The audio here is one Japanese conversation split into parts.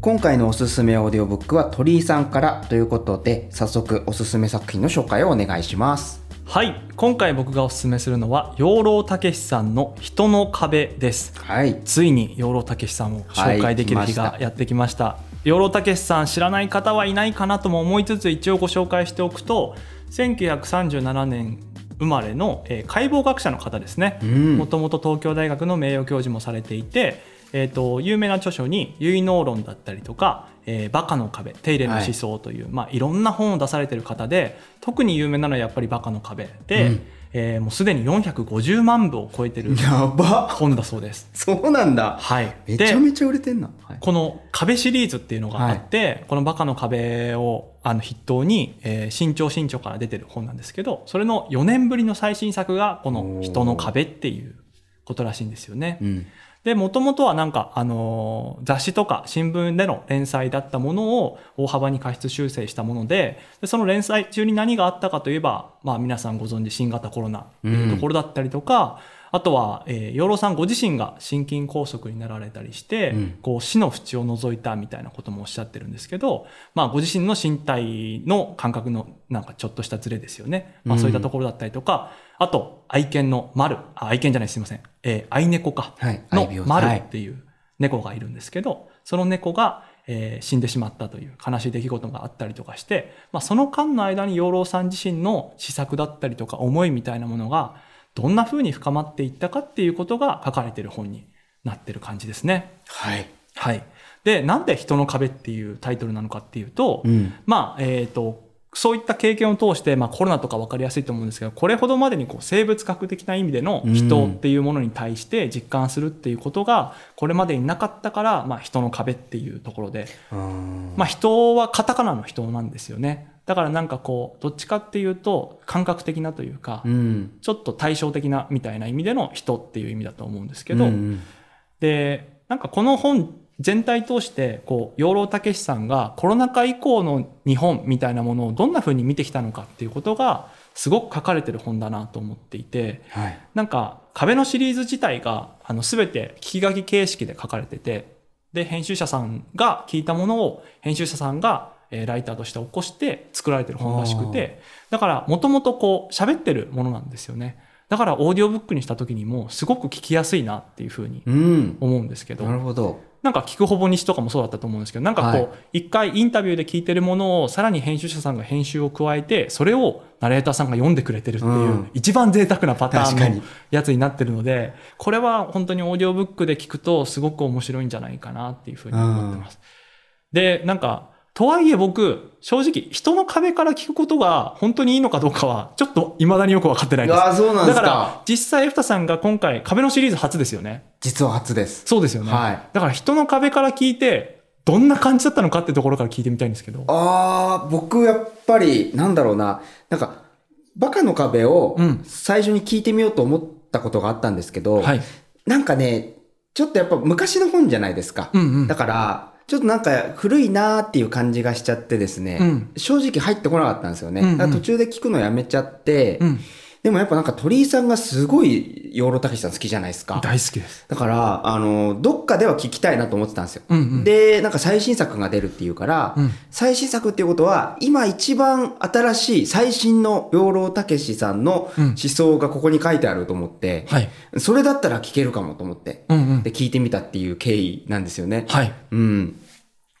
今回のおすすめオーディオブックは鳥居さんからということで早速おすすめ作品の紹介をお願いします。はい。今回僕がおすすめするのは養老孟司さんの「ヒトの壁」です。はい。ついに養老孟司さんを紹介できる日がやってきました,、養老孟司さん知らない方はいないかなとも思いつつ一応ご紹介しておくと1937年生まれの、えー解剖学者の方ですね。うん。もともと東京大学の名誉教授もされていて、えー、と有名な著書に「結納論」だったりとか「えーバカの壁」「手入れの思想」という、い。まあ、いろんな本を出されてる方で特に有名なのはやっぱり「バカの壁で」うん。えーもうすでに450万部を超えてる本だそうです。そうなんだ。はい、めちゃでめちゃ売れてんな。はい。この壁シリーズっていうのがあって、この「バカの壁を」あの筆頭に、えー新潮新潮から出てる本なんですけどそれの4年ぶりの最新作がこの「人の壁」っていうことらしいんですよね。うんでもともとはなんか、あのー雑誌とか新聞での連載だったものを大幅に過失修正したものででその連載中に何があったかといえば、まあ、皆さんご存知新型コロナっていうところだったりとか、あとは、えー養老さんご自身が心筋梗塞になられたりして、うん。こう死の淵を除いたみたいなこともおっしゃってるんですけど、まあ、ご自身の身体の感覚のなんかちょっとしたズレですよね、まあ、そういったところだったりとか、あと愛犬の丸。あ愛犬じゃないすいません、えー愛猫か。はい。のマルはい。っていう猫がいるんですけど、その猫が、えー死んでしまったという悲しい出来事があったりとかして、まあ、その間の間に養老さん自身の施策だったりとか思いみたいなものがどんな風に深まっていったかっていうことが書かれている本になってる感じですね。はい。はい、でなんで「人の壁」っていうタイトルなのかっていうと、うん。まあえー、とそういった経験を通して、まあ、コロナとか分かりやすいと思うんですけどこれほどまでにこう生物学的な意味での人っていうものに対して実感するっていうことがこれまでになかったから、まあ、人の壁っていうところで、まあ、人はカタカナの人なんですよね。だからなんかこうどっちかっていうと感覚的なというか、うん。ちょっと対照的なみたいな意味での人っていう意味だと思うんですけど、うん。でなんかこの本全体通してこう養老孟司さんがコロナ禍以降の日本みたいなものをどんな風に見てきたのかっていうことがすごく書かれてる本だなと思っていてはい。なんか壁のシリーズ自体があの全て聞き書き形式で書かれててで編集者さんが聞いたものを編集者さんがえーライターとして起こして作られてる本らしくてだからもともとこう喋ってるものなんですよね。だからオーディオブックにした時にもすごく聞きやすいなっていう風にうん。思うんですけど。なるほどなんか聞くほぼ西とかもそうだったと思うんですけどなんかこう、はい。一回インタビューで聞いてるものをさらに編集者さんが編集を加えてそれをナレーターさんが読んでくれてるっていう、うん。一番贅沢なパターンのやつになってるのでこれは本当にオーディオブックで聞くとすごく面白いんじゃないかなっていうふうに思ってます。でなんかとはいえ僕正直人の壁から聞くことが本当にいいのかどうかはちょっと未だによく分かってないです。ああそうなんでだからすか実際エフタさんが今回壁のシリーズ初ですよね。実は初ですそうですよね。はいだから人の壁から聞いて、どんな感じだったのかってところから聞いてみたいんですけど。ああ僕やっぱりなんだろうななんかバカの壁をうん最初に聞いてみようと思ったことがあったんですけど、はい。なんかねちょっとやっぱ昔の本じゃないですか、うんうんだからちょっとなんか古いなーっていう感じがしちゃってですね、うん。正直入ってこなかったんですよね、うんうん。途中で聞くのやめちゃって、うん。でもやっぱなんか鳥居さんがすごい養老たけしさん好きじゃないですか大好きです。だからあのどっかでは聞きたいなと思ってたんですよ、うんうん。でなんか最新作が出るっていうから、うん最新作っていうことは今一番新しい最新の養老たけしさんのうん思想がここに書いてあると思って、はい。それだったら聞けるかもと思って、うんうんで、。聞いてみたっていう経緯なんですよね。はい。うん。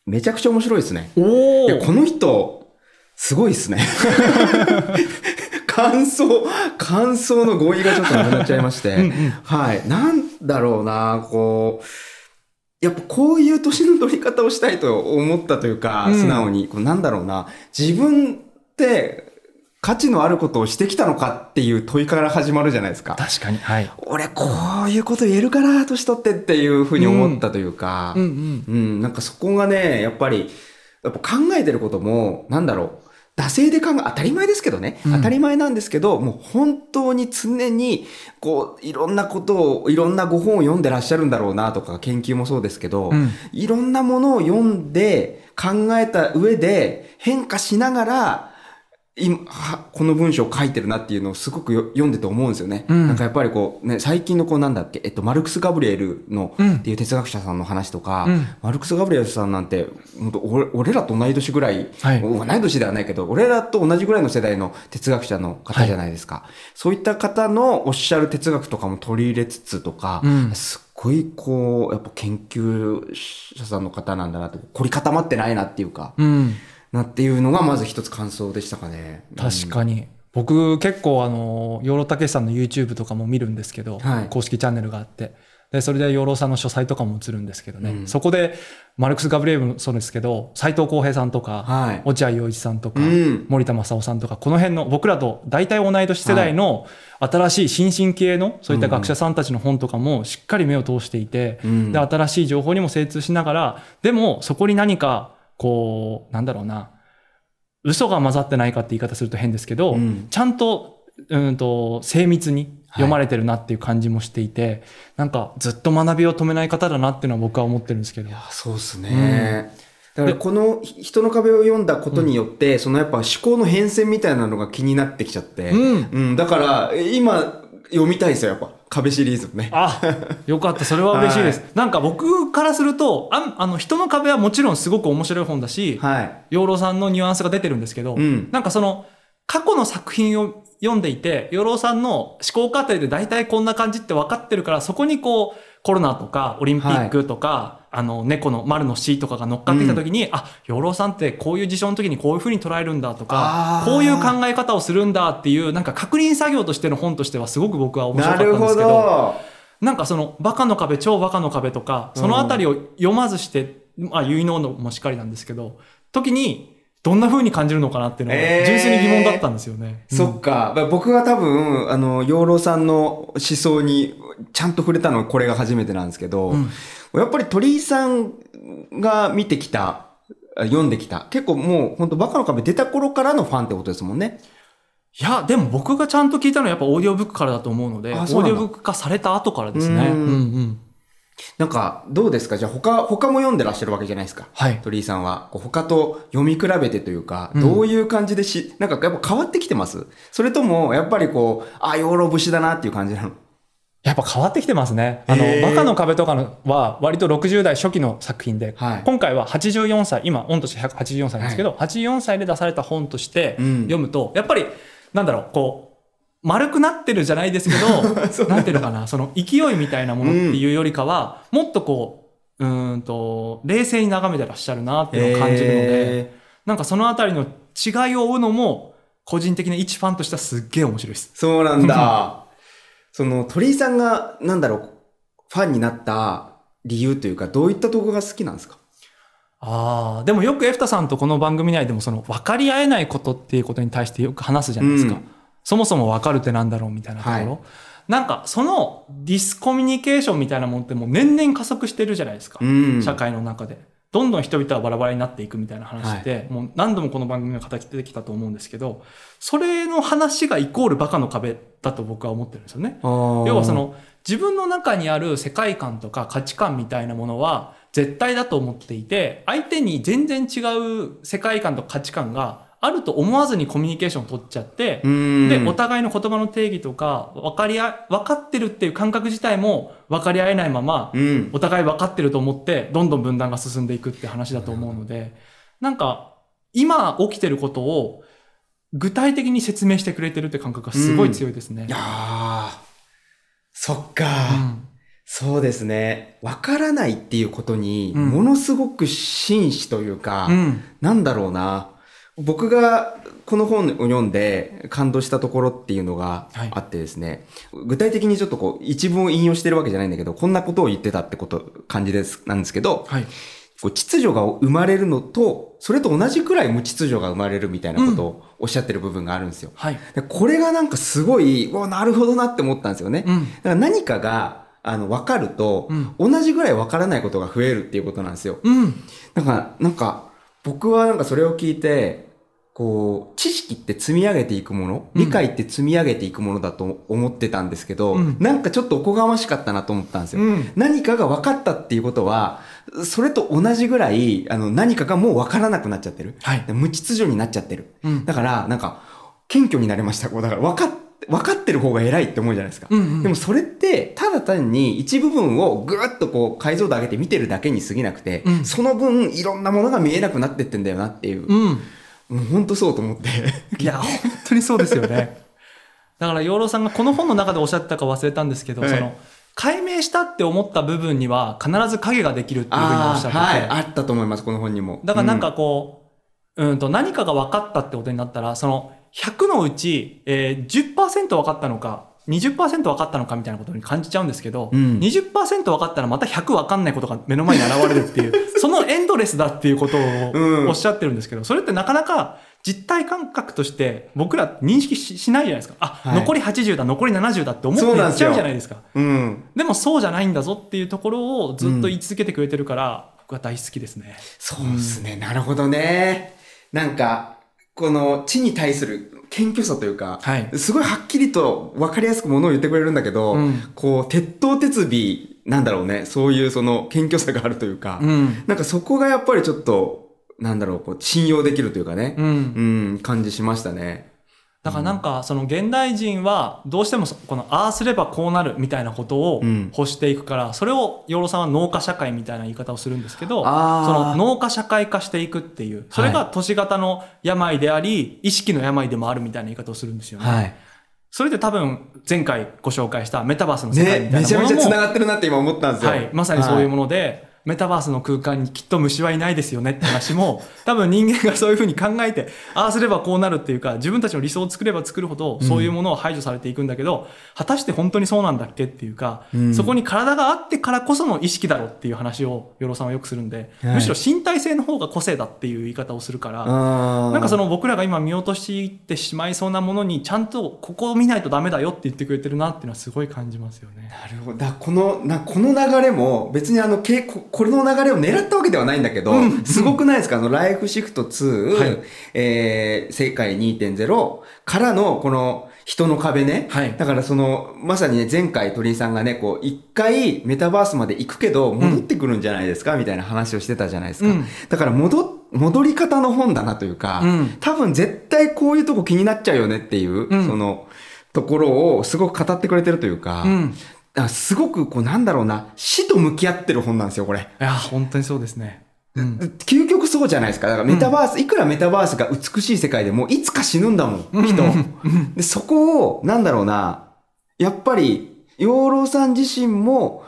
めちゃくちゃ面白いですね。おこの人、すごいですね。感想、感想の語彙がちょっとなくなっちゃいまして。うんうんはい。なんだろうな、こう、やっぱこういう年の取り方をしたいと思ったというか、うん素直に、こうなんだろうな、自分って、価値のあることをしてきたのかっていう問いから始まるじゃないですか。確かに。はい。俺、こういうこと言えるかな、年取ってっていうふうに思ったというか、うんうん。うん、なんかそこがね、やっぱり、やっぱ考えてることも、なんだろう、惰性で考え、当たり前ですけどね、うん。当たり前なんですけど、もう本当に常に、こう、いろんなことを、いろんなご本を読んでらっしゃるんだろうなとか、研究もそうですけど、うん。いろんなものを読んで、考えた上で、変化しながら、今、はこの文章を書いてるなっていうのをすごくよ読んでて思うんですよね。うん。なんかやっぱりこう、ね、最近のこうなんだっけ、えっと、マルクス・ガブリエルの、うん。っていう哲学者さんの話とか、うん。マルクス・ガブリエルさんなんて、本当俺俺らと同い年ぐらい、はい。同い年ではないけど、俺らと同じぐらいの世代の哲学者の方じゃないですか。そういった方のおっしゃる哲学とかも取り入れつつとか、うん。すっごいこう、やっぱ研究者さんの方なんだなと、凝り固まってないなっていうか、うん。なっていうのがまず一つ感想でしたかね。確かに。僕結構あの、養老たけしさんの YouTube とかも見るんですけど、はい公式チャンネルがあって。で、それで養老さんの書斎とかも映るんですけどね。うんそこで、マルクス・ガブリエルもそうですけど、斎藤浩平さんとか、はい。落合陽一さんとか、うん森田正夫さんとか、この辺の僕らと大体同い年世代の新しい新進系のそういった学者さんたちの本とかもしっかり目を通していて、うんで、新しい情報にも精通しながら、でもそこに何か、こう、なんだろうな、嘘が混ざってないかって言い方すると変ですけど、うん。ちゃんと、うんと、精密に読まれてるなっていう感じもしていて、なんかずっと学びを止めない方だなっていうのは僕は思ってるんですけど。あそうですね。だからこの人の壁を読んだことによって、そのやっぱ思考の変遷みたいなのが気になってきちゃって、うん。うん、だからえ今読みたいですよ、やっぱ壁シリーズね。あ、よかった。それは嬉しいです。なんか僕からすると、ああの、人の壁はもちろんすごく面白い本だし、はい。養老さんのニュアンスが出てるんですけど、うんなんかその、過去の作品を読んでいて、養老さんの思考過程で大体こんな感じって分かってるから、そこにこう、コロナとかオリンピックとか、あの、猫の丸の死とかが乗っかってきた時に、あ、養老さんってこういう事象の時にこういう風に捉えるんだとかこういう考え方をするんだっていう、なんか確認作業としての本としてはすごく僕は面白なかったんですけど、ど。なんかその、バカの壁、超バカの壁とか、そのあたりを読まずして、まあ、結納のもしっかりなんですけど、時に、どんな風に感じるのかなっていうのが、えー純粋に疑問だったんですよね。そっか。僕が多分、あの、養老さんの思想にちゃんと触れたのはこれが初めてなんですけど、うんやっぱり鳥居さんが見てきた、読んできた、結構もう本当バカの壁出た頃からのファンってことですもんね。いや、でも僕がちゃんと聞いたのはやっぱオーディオブックからだと思うので、オーディオブック化された後からですね。うんうんうん。なんか、どうですか？じゃあ他、他も読んでらっしゃるわけじゃないですか？はい。鳥居さんは。他と読み比べてというか、うんどういう感じでし、なんかやっぱ変わってきてます？それとも、やっぱりこう、あ、養老節だなっていう感じなの？やっぱ変わってきてますね。あの、バカの壁とかのは割と60代初期の作品で、はい今回は84歳、今、御年184歳ですけど、84歳で出された本としてうん読むと、やっぱり、なんだろう、こう、丸くなってるじゃないですけど、なんていうのかな、その勢いみたいなものっていうよりかは、もっとこう、うーんと、冷静に眺めてらっしゃるなっていうのを感じるので、えなんかそのあたりの違いを追うのも、個人的な一ファンとしてはすっげえ面白いです。ーそうなんだ。その、鳥居さんが、なんだろう、ファンになった理由というか、どういったとこが好きなんですか？ああ、でもよくエフタさんとこの番組内でもその分かり合えないことっていうことに対してよく話すじゃないですか。うんそもそも分かるってなんだろうみたいなところ。はいなんかそのディスコミュニケーションみたいなもんってもう年々加速してるじゃないですか。うん。社会の中で。どんどん人々はバラバラになっていくみたいな話って、もう何度もこの番組が語ってきたと思うんですけど、それの話がイコールバカの壁だと僕は思ってるんですよね。要要はそ、の自分の中にある世界観とか価値観みたいなものは絶対だと思っていて相手に全然違う世界観と価値観があると思わずにコミュニケーションを取っちゃってうん。でお互いの言葉の定義とか分かりあ分かってるっていう感覚自体も分かり合えないままうん。お互い分かってると思ってどんどん分断が進んでいくって話だと思うのでなんか今起きてることを具体的に説明してくれてるって感覚がすごい強いですね。いやーそっか、うんそうですね。わからないっていうことに、うんものすごく真摯というか、うんなんだろうな。僕がこの本を読んで感動したところっていうのがはいあってですね、具体的にちょっとこう一文を引用してるわけじゃないんだけど、こんなことを言ってたってこと、感じです、なんですけど、はいこう秩序が生まれるのと、それと同じくらい無秩序が生まれるみたいなことをおっしゃってる部分があるんですよ。はい。でこれがなんかすごい、うわなるほどなって思ったんですよね。うん。だから何かが、あの、分かると、同じぐらい分からないことが増えるっていうことなんですよ。うん。だから、なんか、僕はなんかそれを聞いて、こう、知識って積み上げていくもの、うん理解って積み上げていくものだと思ってたんですけど、うんなんかちょっとおこがましかったなと思ったんですよ。うん。何かが分かったっていうことは、それと同じぐらい、あの、何かがもう分からなくなっちゃってる。はい。無秩序になっちゃってる。うん。だから、なんか、謙虚になれました。こう、だから分かっ、分かってる方が偉いって思うじゃないですか。うんうん。でもそれって、ただ単に一部分をぐーっとこう解像度上げて見てるだけに過ぎなくて、うんその分いろんなものが見えなくなってってんだよなっていう。うん。もう本当そうと思って。いや、本当にそうですよね。だから、養老さんがこの本の中でおっしゃってたか忘れたんですけど、はいその、解明したって思った部分には必ず影ができるっていうふうにおっしゃってて、はい。あったと思います、この本にも。だからなんかこう、うん、と何かが分かったってことになったら、その100のうち、えー、10%分かったのか、20%分かったのかみたいなことに感じちゃうんですけど、うん20%分かったらまた100分かんないことが目の前に現れるっていう、ドレスだっていうことうんをおっしゃってるんですけど、それってなかなか実体感覚として僕ら認識ししないじゃないですか。あ、はい残り80だ、残り70だって思ってやっちゃうじゃないですか。うん。でもそうじゃないんだぞっていうところをずっと言い続けてくれてるから、僕は大好きですね。そうですね、なるほどね。なんか、この知に対する謙虚さというか、はい。すごいはっきりと分かりやすくものを言ってくれるんだけど、うんこう、鉄頭鉄尾なんだろうね。そういうその謙虚さがあるというか、うん。なんかそこがやっぱりちょっと、なんだろう、こう、信用できるというかね、うんうん、感じしましたね。だからなんかその現代人はどうしてもそこのああすればこうなるみたいなことをうん欲していくからそれを養老さんは農家社会みたいな言い方をするんですけどその農家社会化していくっていうそれが都市型の病であり意識の病でもあるみたいな言い方をするんですよね。はい。それで多分前回ご紹介したメタバースの世界みね、たいめちゃめちゃなものも繋がってるなって今思ったんですよ。はい、まさにそういうもので、メタバースの空間にきっと虫はいないですよねって話も、多分人間がそういうふうに考えて、ああすればこうなるっていうか、自分たちの理想を作れば作るほど、そういうものを排除されていくんだけど、果たして本当にそうなんだっけっていうか、うんそこに体があってからこその意識だろうっていう話を、与呂さんはよくするんで、はいむしろ身体性の方が個性だっていう言い方をするから、ななんかその僕らが今見落としてしまいそうなものにちゃんとここを見ないとダメだよって言ってくれてるなっていうのはすごい感じますよね。なるほど。だこの、な、この流れも、別にあの、けここれの流れを狙ったわけではないんだけど、うん。すごくないですか？あの、ライフシフト2、はい。えー、世界2.0からの、この、人の壁ね。はい。だからその、まさにね、前回鳥居さんがね、こう、一回メタバースまで行くけど、戻ってくるんじゃないですか、みたいな話をしてたじゃないですか。うん。だから、戻、戻り方の本だなというか、うん。多分絶対こういうとこ気になっちゃうよねっていう、うん。その、ところをすごく語ってくれてるというか、すごく、こう、なんだろうな、死と向き合ってる本なんですよ、これ。いや、本当にそうですね。うん。究極そうじゃないですか。だからメタバース、いくらメタバースが美しい世界でも、いつか死ぬんだもん、人。で、そこを、なんだろうな、やっぱり、養老さん自身も、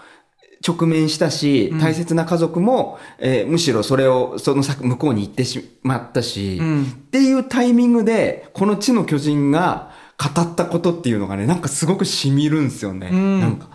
直面したしうん、大切な家族も、えーむしろそれを、その先、向こうに行ってしまったし、うん。っていうタイミングで、この地の巨人が語ったことっていうのがね、なんかすごく染みるんですよね。うんなんか。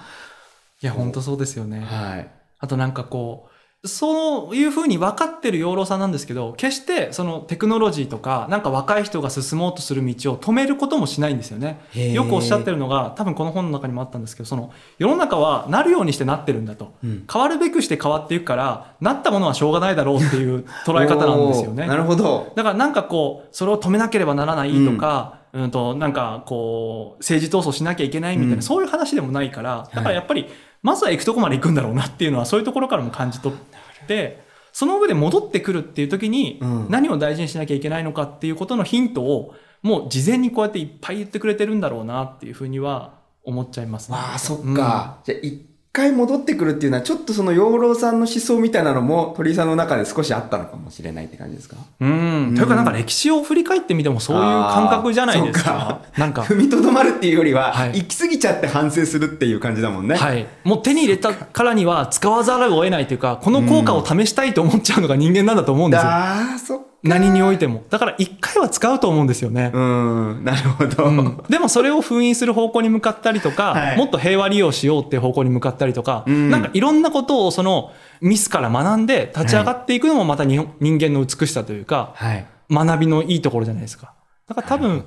いや、本当そうですよね。はい。あとなんかこう、そういうふうに分かってる養老さんなんですけど、決してそのテクノロジーとか、なんか若い人が進もうとする道を止めることもしないんですよね。よくおっしゃってるのが、多分この本の中にもあったんですけど、その世の中はなるようにしてなってるんだと。うん変わるべくして変わっていくから、なったものはしょうがないだろうっていう捉え方なんですよね。なるほど。だからなんかこう、それを止めなければならないとか、うん、と、なんかこう、政治闘争しなきゃいけないみたいな、うん。そういう話でもないから、だからやっぱり、まずは行くとこまで行くんだろうなっていうのは、そういうところからも感じ取って、その上で戻ってくるっていう時にうん、何を大事にしなきゃいけないのかっていうことのヒントを、もう事前にこうやっていっぱい言ってくれてるんだろうなっていうふうには思っちゃいますね。わあ、そっか。じゃあ、一回戻ってくるっていうのは、ちょっとその養老さんの思想みたいなのも、鳥居さんの中で少しあったのかもしれないって感じですか？うん。というかなんか歴史を振り返ってみてもそういう感覚じゃないですか？なんか。踏みとどまるっていうよりは、はい行き過ぎちゃって反省するっていう感じだもんね。はい。もう手に入れたからには使わざるを得ないというか、この効果を試したいと思っちゃうのが人間なんだと思うんですよ。ああ、そっか。何においても。だから一回は使うと思うんですよね。うん、なるほど。うんでもそれを封印する方向に向かったりとか、はいもっと平和利用しようっていう方向に向かったりとか、うんなんかいろんなことをそのミスから学んで立ち上がっていくのもまた日本人間の美しさというか、はい。学びのいいところじゃないですか。だから多分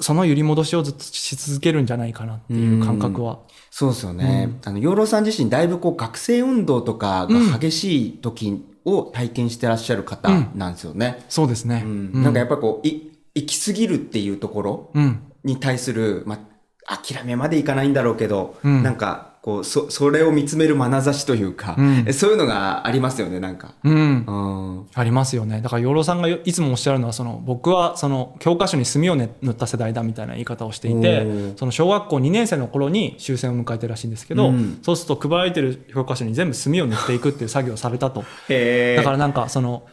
その揺り戻しをずっとし続けるんじゃないかなっていう感覚は。そうですよね。あの、養老さん自身、だいぶこう、学生運動とかが激しい時を体験してらっしゃる方なんですよね。そうですね。うんなんかやっぱこう、い、行き過ぎるっていうところうん。に対する、まあ、諦めまでいかないんだろうけど、うんなんか、こう、そ、それを見つめる眼差しというか、うんそういうのがありますよね、なんか。うんう。ん。ありますよね。だから養老さんがいつもおっしゃるのはその僕はその教科書に墨をね塗った世代だみたいな言い方をしていおてーその小学校2年生の頃に終戦を迎えてるらしいんですけど、うんそうすると配られてる教科書に全部墨を塗っていくっていう作業をされたと。へだからなんかその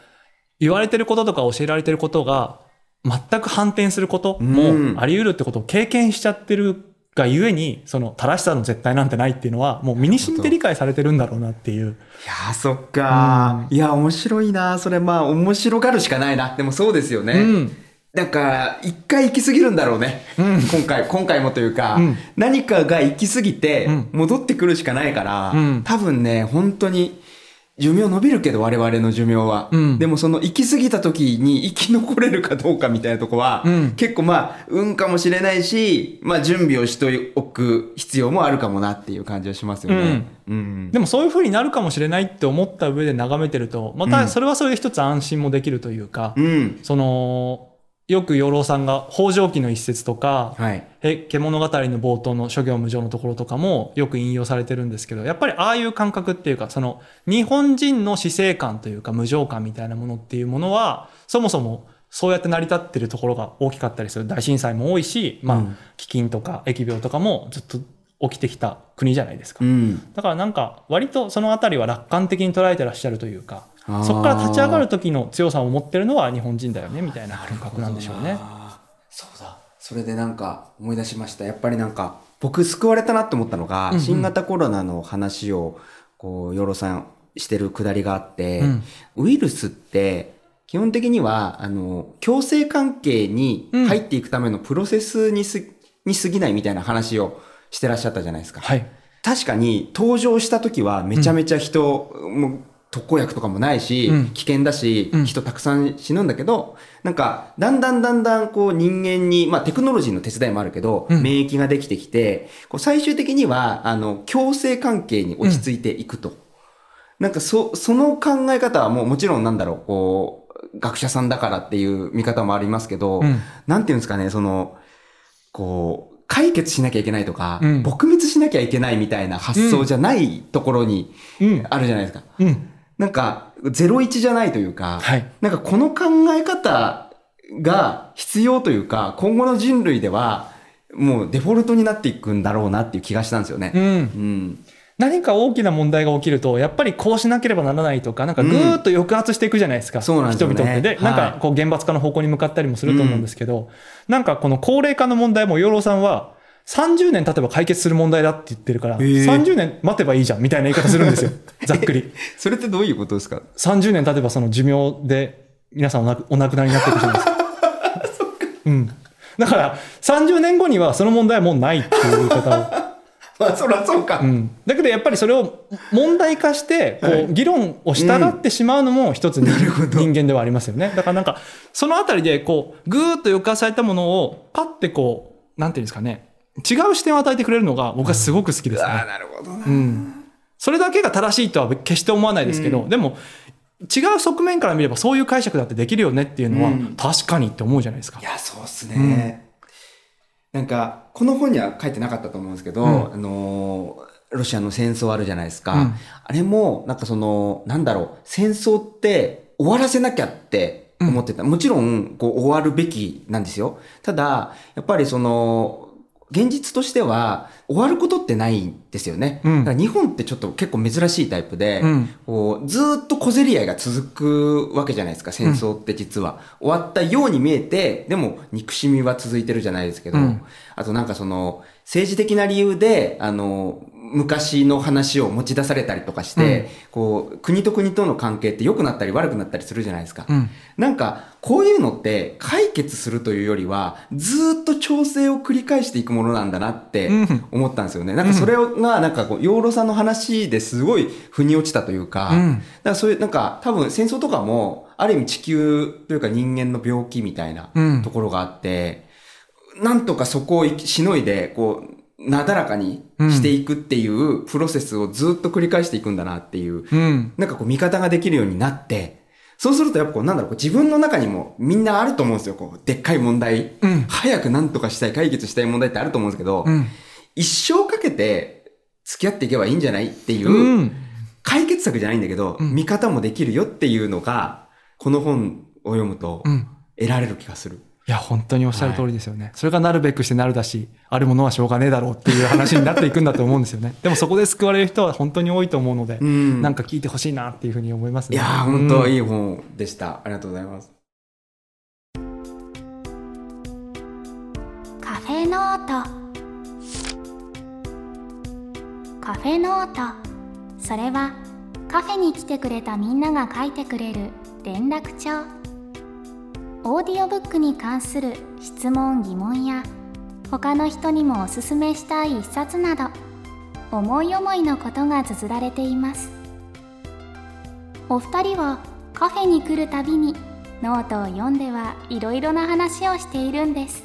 言われてることとか教えられてることが全く反転することうんもあり得るってことを経験しちゃってるがゆえにその正しさの絶対なんてないっていうのはもう身に染みて理解されてるんだろうなっていう。いやー、そっかー、いや、面白いなそれまあ、面白がるしかないな。でもそうですよね。うんなんか、一回行き過ぎるんだろうね。うん今回、今回もというか、うん何かが行き過ぎてうん、戻ってくるしかないから、うん多分ね、本当に、寿命伸びるけど、我々の寿命は。うんでもその行き過ぎた時に生き残れるかどうかみたいなとこは、うん結構まあ、運かもしれないし、まあ準備をしておく必要もあるかもなっていう感じはしますよね。うん。でもそういう風になるかもしれないって思った上で眺めてると、またそれはそれで一つ安心もできるというか、うん。その、よく養老さんが北条記の一節とか、はい。へ獣語の冒頭の諸行無常のところとかもよく引用されてるんですけど、やっぱりああいう感覚っていうか、その日本人の死生観というか無常感みたいなものっていうものは、そもそもそうやって成り立ってるところが大きかったりする。大震災も多いし、まあ、うん飢饉とか疫病とかもずっと起きてきた国じゃないですか。うん。だからなんか割とそのあたりは楽観的に捉えてらっしゃるというかそこから立ち上がる時の強さを持ってるのは日本人だよねみたいな感覚なんでしょうね。そうだ。それでなんか思い出しました。やっぱりなんか、僕救われたなって思ったのが、うんうん新型コロナの話を、こう、ヨロさんしてるくだりがあって、うんウイルスって、基本的には、あの、共生関係に入っていくためのプロセスにす、に過ぎないみたいな話をしてらっしゃったじゃないですか。はい。確かに登場した時はめちゃめちゃ人、もう特効薬とかもないし、うん危険だし、うん人たくさん死ぬんだけど、なんか、だんだんだんだんこう人間に、まあテクノロジーの手伝いもあるけど、うん免疫ができてきて、こう最終的には、あの、共生関係に落ち着いていくと。なんかそ、その考え方はもうもちろんなんだろう、こう、学者さんだからっていう見方もありますけど、うんなんていうんですかね、その、こう、解決しなきゃいけないとか、うん撲滅しなきゃいけないみたいな発想じゃないところにうん。あるじゃないですか。うん。なんか、01じゃないというか、はい。なんかこの考え方が必要というか、今後の人類では、もうデフォルトになっていくんだろうなっていう気がしたんですよね。うん。うん。何か大きな問題が起きると、やっぱりこうしなければならないとか、なんかぐーっと抑圧していくじゃないですか。そうなんでね人々って。で、はいなんかこう厳罰化の方向に向かったりもすると思うんですけど、なんかこの高齢化の問題も養老さんは、30年経てば解決する問題だって言ってるから、へー30年待てばいいじゃんみたいな言い方するんですよ。ざっくり。それってどういうことですか？30年経てばその寿命で皆さんお亡くなりになっていくじゃないですか。うん。だから、30年後にはその問題はもうないっていう言い方を。まあ、そらそうか。うん、だけどやっぱりそれを問題化してこはいう議論を従ってしまうのも一つ人間ではありますよね。だからなんかそのあたりでこうぐーっと抑圧されたものをパッてこうなんていうんですかね違う視点を与えてくれるのが僕はすごく好きですね。ああ、なるほどな。うん、それだけが正しいとは決して思わないですけど、でも違う側面から見ればそういう解釈だってできるよねっていうのは、うん確かにって思うじゃないですかい。や、そうっすね。なんか、この本には書いてなかったと思うんですけど、うんあのーロシアの戦争あるじゃないですか。うんあれも、なんかその、なんだろう、戦争って終わらせなきゃって思ってた。もちろん、こう、終わるべきなんですよ。ただ、やっぱりその、現実としては、終わることってないんですよね。うんだから日本ってちょっと結構珍しいタイプで、うんこうずーっと小競り合いが続くわけじゃないですか、戦争って実は。終わったように見えて、でも憎しみは続いてるじゃないですけど、うんあとなんかその、政治的な理由で、あの、昔の話を持ち出されたりとかして、こう、国と国との関係って良くなったり悪くなったりするじゃないですか。うん。なんか、こういうのって解決するというよりは、ずーっと調整を繰り返していくものなんだなってうん思ったんですよね。なんかそれが、なんかこう、養老さんの話ですごい腑に落ちたというか、うんだからそういう、なんか多分戦争とかも、ある意味地球というか人間の病気みたいなうんところがあって、なんとかそこをしのいで、こう、なだらかにしていくっていうプロセスをずっと繰り返していくんだなっていう、うん。なんかこう味方ができるようになって、そうするとやっぱこうなんだろう、自分の中にもみんなあると思うんですよ。こう、でっかい問題。うん早くなんとかしたい、解決したい問題ってあると思うんですけど、うん。一生かけて付き合っていけばいいんじゃないっていう、うん。解決策じゃないんだけど、うん見方もできるよっていうのが、この本を読むとうん。得られる気がする。いや、本当におっしゃる通りですよね。それがなるべくしてなるだし、あるものはしょうがねえだろうっていう話になっていくんだと思うんですよね。でもそこで救われる人は本当に多いと思うので、うんなんか聞いてほしいなっていうふうに思いますね。いやー、本当うんいい本でした。ありがとうございます。カフェノートカフェノートそれはカフェに来てくれたみんなが書いてくれる連絡帳オーディオブックに関する質問疑問や他の人にもおすすめしたい一冊など思い思いのことが綴られていますお二人はカフェに来るたびにノートを読んではいろいろな話をしているんです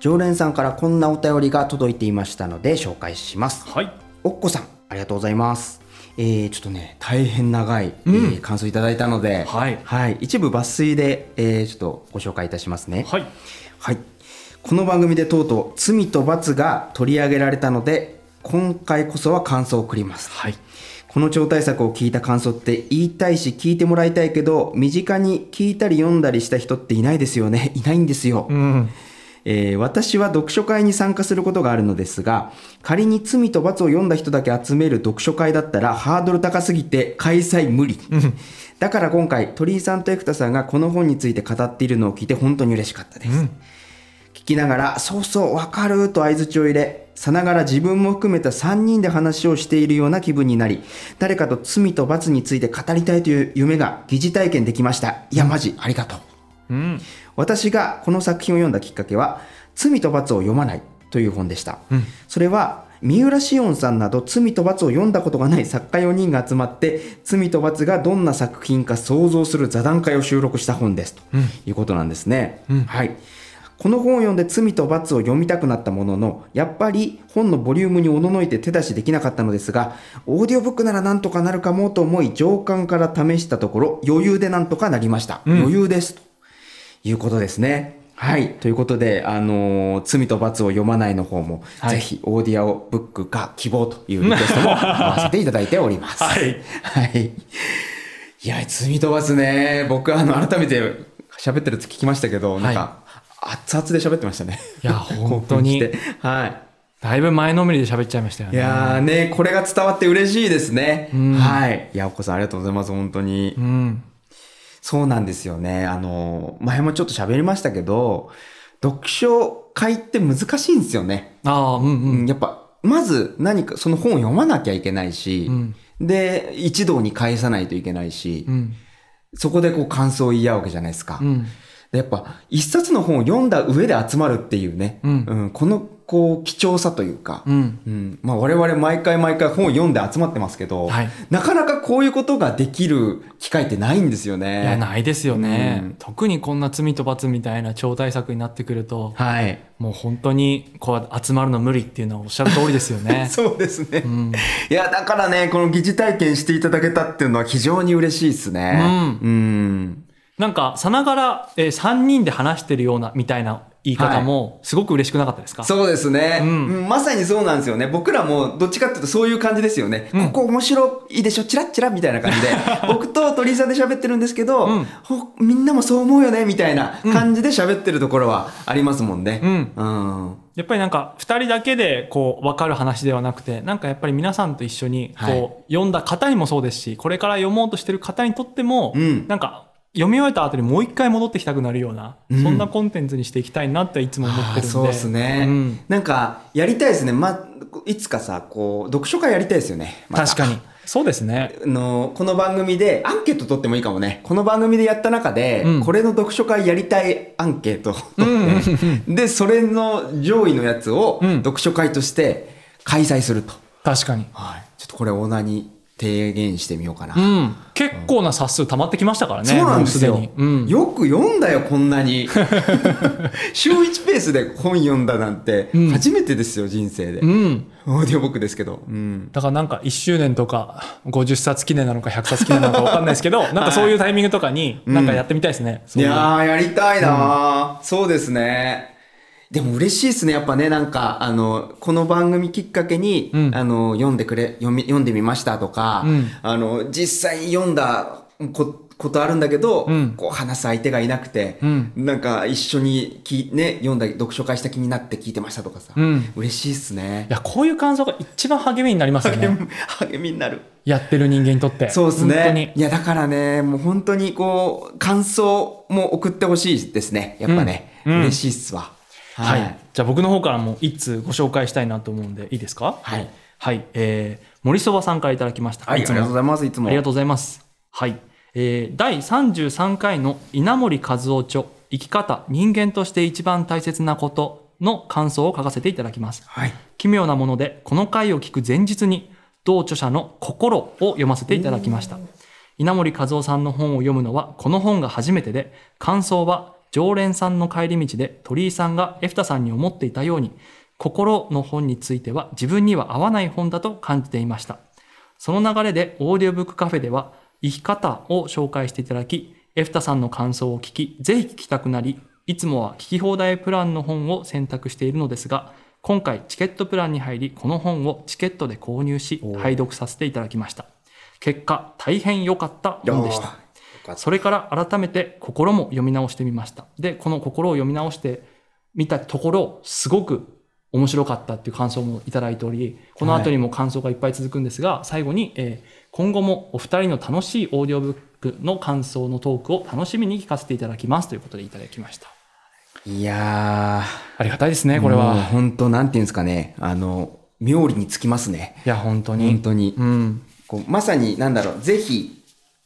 常連さんからこんなお便りが届いていましたので紹介します。はい。おっこさん、ありがとうございます。えー、ちょっとね、大変長い、うんえー感想いただいたので、はいはい。一部抜粋で、えー、ちょっとご紹介いたしますね。はい。はい。この番組でとうとう、罪と罰が取り上げられたので、今回こそは感想を送ります。はい。この超大作を聞いた感想って言いたいし聞いてもらいたいけど、身近に聞いたり読んだりした人っていないですよね。いないんですよ。うん。えー私は読書会に参加することがあるのですが、仮に罪と罰を読んだ人だけ集める読書会だったらハードル高すぎて開催無理。だから今回、鳥居さんと生田さんがこの本について語っているのを聞いて本当に嬉しかったです。うん聞きながら、そうそう、わかると合図を入れ、さながら自分も含めた3人で話をしているような気分になり、誰かと罪と罰について語りたいという夢が疑似体験できました。いや、マジ、ありがとう。うん。私がこの作品を読んだきっかけは「罪と罰を読まない」という本でした、うん。それは三浦紫音さんなど罪と罰を読んだことがない作家4人が集まって罪と罰がどんな作品か想像する座談会を収録した本ですとうん。いうことなんですね、うん。はい。この本を読んで罪と罰を読みたくなったものの、やっぱり本のボリュームにおののいて手出しできなかったのですが、オーディオブックならなんとかなるかもと思い、上巻から試したところ、余裕でなんとかなりました。うん。余裕です。ということですね。はい。ということで、あのー罪と罰を読まないの方も、はいぜひ、オーディオブックか希望というリクエストも 合わせていただいております。はい。はい。いや、罪と罰ね、僕、あの、改めて喋ってると聞きましたけど、なんか、熱々で喋ってましたね。いや 本当にはい。だいぶ前のめりで喋っちゃいましたよいね。やーね、これが伝わって嬉しいですね。うんはい。いや、お子さんありがとうございます、本当に。うん。そうなんですよね。あの、前もちょっと喋りましたけど、読書会って難しいんですよね。ああ、うんう。うんん、やっぱ、まず何かその本を読まなきゃいけないし、うんで、一堂に返さないといけないし、うん。そこでこう感想を言い合うわけじゃないですか。やっぱ、一冊の本を読んだ上で集まるっていうね、うんこの、こう、貴重さというか、うん。うんまあ我々毎回毎回本を読んで集まってますけど、はいなかなかこういうことができる機会ってないんですよね。いや、ないですよね、うん特にこんな罪と罰みたいな超大作になってくると、はい。もう本当にこう集まるの無理っていうのはおっしゃる通りですよね。そうですね。うん。いや、だからね、この疑似体験していただけたっていうのは非常に嬉しいですね。うんうん。なんか、さながら、えー、3人で話してるようなみたいな言い方も、すごく嬉しくなかったですか、そうですね、うん。うんまさにそうなんですよね。僕らもどっちかっていうとそういう感じですよね。うん。ここ面白いでしょ？チラッチラみたいな感じで。僕と鳥居さんで喋ってるんですけど、うん。ほみんなもそう思うよね？みたいな感じで喋ってるところはありますもんね。うん。うん。やっぱりなんか、2人だけでこう、分かる話ではなくて、なんかやっぱり皆さんと一緒に、こう、はい。読んだ方にもそうですし、これから読もうとしてる方にとっても、うん。なんか、読み終えた後にもう一回戻ってきたくなるような、うんそんなコンテンツにしていきたいなっていつも思ってるんで。そうですね、うんなんか、やりたいですね。ま、いつかさ、こう、読書会やりたいですよね。また確かに。そうですね。あの、この番組でアンケート取ってもいいかもね。この番組でやった中で、うんこれの読書会やりたいアンケートを取って、で、それの上位のやつをうん読書会として開催すると。確かに。はい。ちょっとこれオーナーに提言してみようかな。うん。結構な冊数溜まってきましたからね。そうなんですよもうん。よく読んだよ、こんなに。週1ペースで本読んだなんてうん、初めてですよ、人生で。うん。オーディオブックですけど。うん。だからなんか1周年とか50冊記念なのか100冊記念なのか分かんないですけど、なんかそういうタイミングとかになんかやってみたいですね。いやー、やりたいなー、そうですね。でも嬉しいですね。やっぱね、なんか、あの、この番組きっかけに、うんあの、読んでくれ、読み、読んでみましたとか、うんあの、実際に読んだこことあるんだけど、うんこう話す相手がいなくて、うんなんか一緒にき、ね、読んだ、読書会した気になって聞いてましたとかさ、うん嬉しいっすねい。や、こういう感想が一番励みになりますよ励みね。励みになる。やってる人間にとって。そうです本当にね。いや、だからね、もう本当にこう、感想も送ってほしいですね。やっぱね。うんうん嬉しいっすわ。はい。じゃあ僕の方からも一通ご紹介したいなと思うんで、いいですか？はい。はい。えー、森そばさんからいただきました。はい、ありがとうございます。いつも。ありがとうございます。はい。えー、第33回の稲森和夫著、生き方、人間として一番大切なことの感想を書かせていただきます。はい。奇妙なもので、この回を聞く前日に、同著者の心を読ませていただきました。稲盛和夫さんの本を読むのは、この本が初めてで、感想は、常連さんの帰り道で鳥居さんがエフタさんに思っていたように、心の本については自分には合わない本だと感じていました。その流れでオーディオブックカフェでは生き方を紹介していただき、エフタさんの感想を聞き、ぜひ聞きたくなり、いつもは聞き放題プランの本を選択しているのですが、今回チケットプランに入り、この本をチケットで購入し、拝読させていただきました。結果、大変良かった本でした。それから改めて心も読み直してみました。で、この心を読み直してみたところ、すごく面白かったっていう感想もいただいており、この後にも感想がいっぱい続くんですが、最後に、えー今後もお二人の楽しいオーディオブックの感想のトークを楽しみに聞かせていただきますということでいただきました。いやありがたいですね、ー、これは。本当なんていうんですかね。あの、妙利につきますね。いや、本当に。本当に。うん。こうまさに、なんだろう、ぜひ、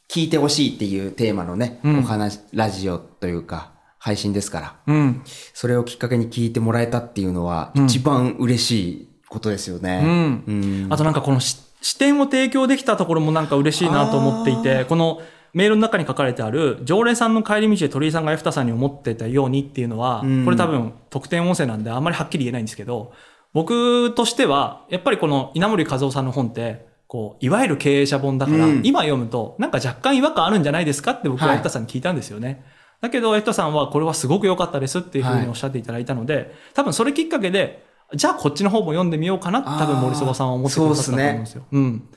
聞いてほしいっていうテーマのね、うんお話、ラジオというか、配信ですから。うん。それをきっかけに聞いてもらえたっていうのは、うん一番嬉しいことですよね。うんうんあとなんかこのし視点を提供できたところもなんか嬉しいなと思っていて、このメールの中に書かれてある、常連さんの帰り道で鳥居さんがエフタさんに思ってたようにっていうのは、うんこれ多分特典音声なんであんまりはっきり言えないんですけど、僕としては、やっぱりこの稲森和夫さんの本って、こう、いわゆる経営者本だから、うん今読むと、なんか若干違和感あるんじゃないですかって僕ははいエフタさんに聞いたんですよね。だけど、エフタさんはこれはすごく良かったですっていうふうにおっしゃっていただいたので、多分それきっかけで、じゃあこっちの方も読んでみようかなって多分森そばさんは思ってくださったと思うんですよ。うん。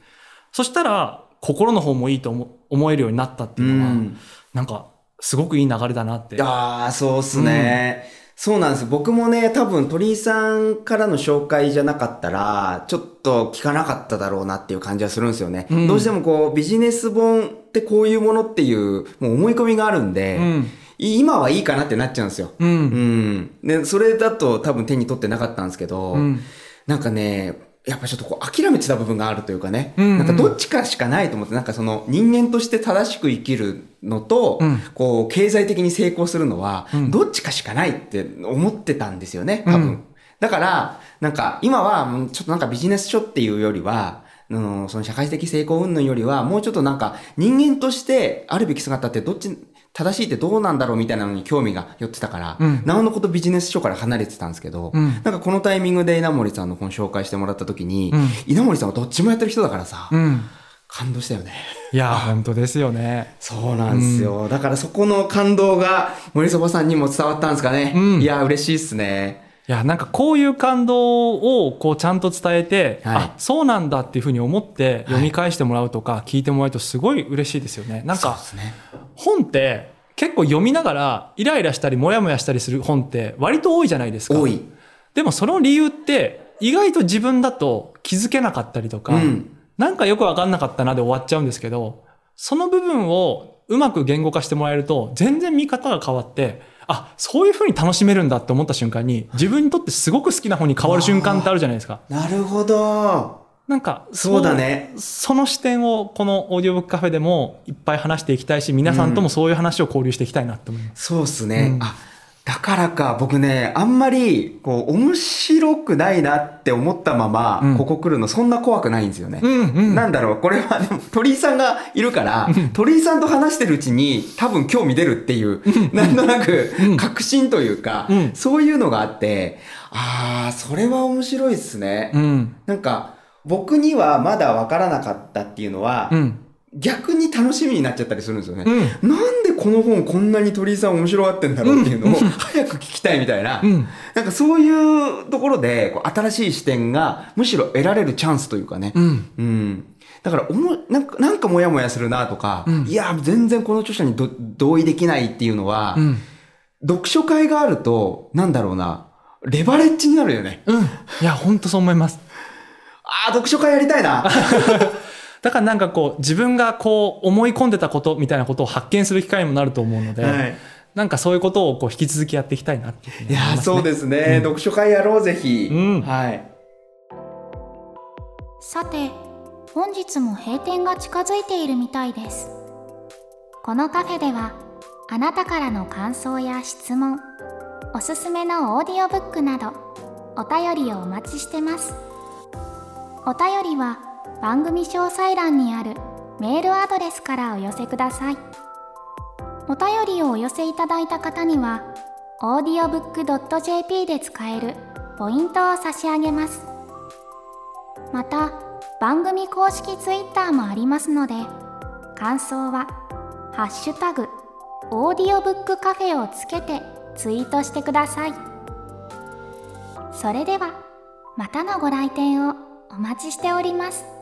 そしたら、心の方もいいと思思えるようになったっていうのは、うんなんか、すごくいい流れだなって。ああ、そうっすね。そうなんです。僕もね、多分鳥居さんからの紹介じゃなかったら、ちょっと聞かなかっただろうなっていう感じはするんですよね。うんどうしてもこう、ビジネス本ってこういうものっていう、もう思い込みがあるんで、うん。今はいいかなってなっちゃうんですよ。う。うんん。で、それだと多分手に取ってなかったんですけど、うん。なんかね、やっぱちょっとこう諦めてた部分があるというかね、うんうん。なんかどっちかしかないと思って、なんかその人間として正しく生きるのと、うん。こう経済的に成功するのはうん、どっちかしかないって思ってたんですよね、多分。うんだから、なんか今はちょっとなんかビジネス書っていうよりは、あのその社会的成功云々よりは、もうちょっとなんか人間としてあるべき姿ってどっち、正しいってどうなんだろうみたいなのに興味が寄ってたから、うんなおのことビジネス書から離れてたんですけど、うんなんかこのタイミングで稲森さんの本紹介してもらった時に、うん稲森さんはどっちもやってる人だからさ、うん。感動したよね。いや、本当ですよね。そうなんですよ。だからそこの感動が森そばさんにも伝わったんですかね。うんいや、嬉しいっすね。いや、なんかこういう感動をこうちゃんと伝えて、はいあ、そうなんだっていうふうに思って読み返してもらうとか聞いてもらうとすごい嬉しいですよね。なんか。本って結構読みながらイライラしたりモヤモヤしたりする本って割と多いじゃないですか。多い。でもその理由って意外と自分だと気づけなかったりとか、うんなんかよくわかんなかったなで終わっちゃうんですけど、その部分をうまく言語化してもらえると全然見方が変わってあそういう風に楽しめるんだって思った瞬間に自分にとってすごく好きな方に変わる瞬間ってあるじゃないですか。なるほど。なんかそうだね。その視点をこのオーディオブックカフェでもいっぱい話していきたいし皆さんともそういう話を交流していきたいなって思います。そうっすね。うんあ、だからか、僕ね、あんまり、こう、面白くないなって思ったまま、うん。ここ来るのそんな怖くないんですよね。うんうん。なんだろう、これはでも鳥居さんがいるから、鳥居さんと話してるうちに多分興味出るっていう、なんとなくうん。確信というか、うん。そういうのがあって、ああ、それは面白いですね。うん。なんか、僕にはまだ分からなかったっていうのは、うん逆に楽しみになっちゃったりするんですよね。うんなんでこの本こんなに鳥居さん面白がってんだろうっていうのを 早く聞きたいみたいな、うんなんかそういうところでこう新しい視点がむしろ得られるチャンスというかね。うんうん。だからおもなんか、なんかモヤモヤするなとか、うんいや、全然この著者にど同意できないっていうのは、うん読書会があると、なんだろうな、レバレッジになるよね。うんいや本当そう思います。ああ、読書会やりたいな。だからなんかこう自分がこう思い込んでたことみたいなことを発見する機会にもなると思うので、はいなんかそういうことをこう引き続きやっていきたいなっていうふうにいや。そうですね、読書会やろう、ぜひ。うんはい。さて本日も閉店が近づいているみたいですこのカフェではあなたからの感想や質問おすすめのオーディオブックなどお便りをお待ちしてますお便りは番組詳細欄にあるメールアドレスからお寄せください。お便りをお寄せいただいた方には audiobook.jp で使えるポイントを差し上げます。また番組公式 Twitter もありますので感想は「ハッシュタグオーディオブックカフェ」をつけてツイートしてください。それではまたのご来店をお待ちしております。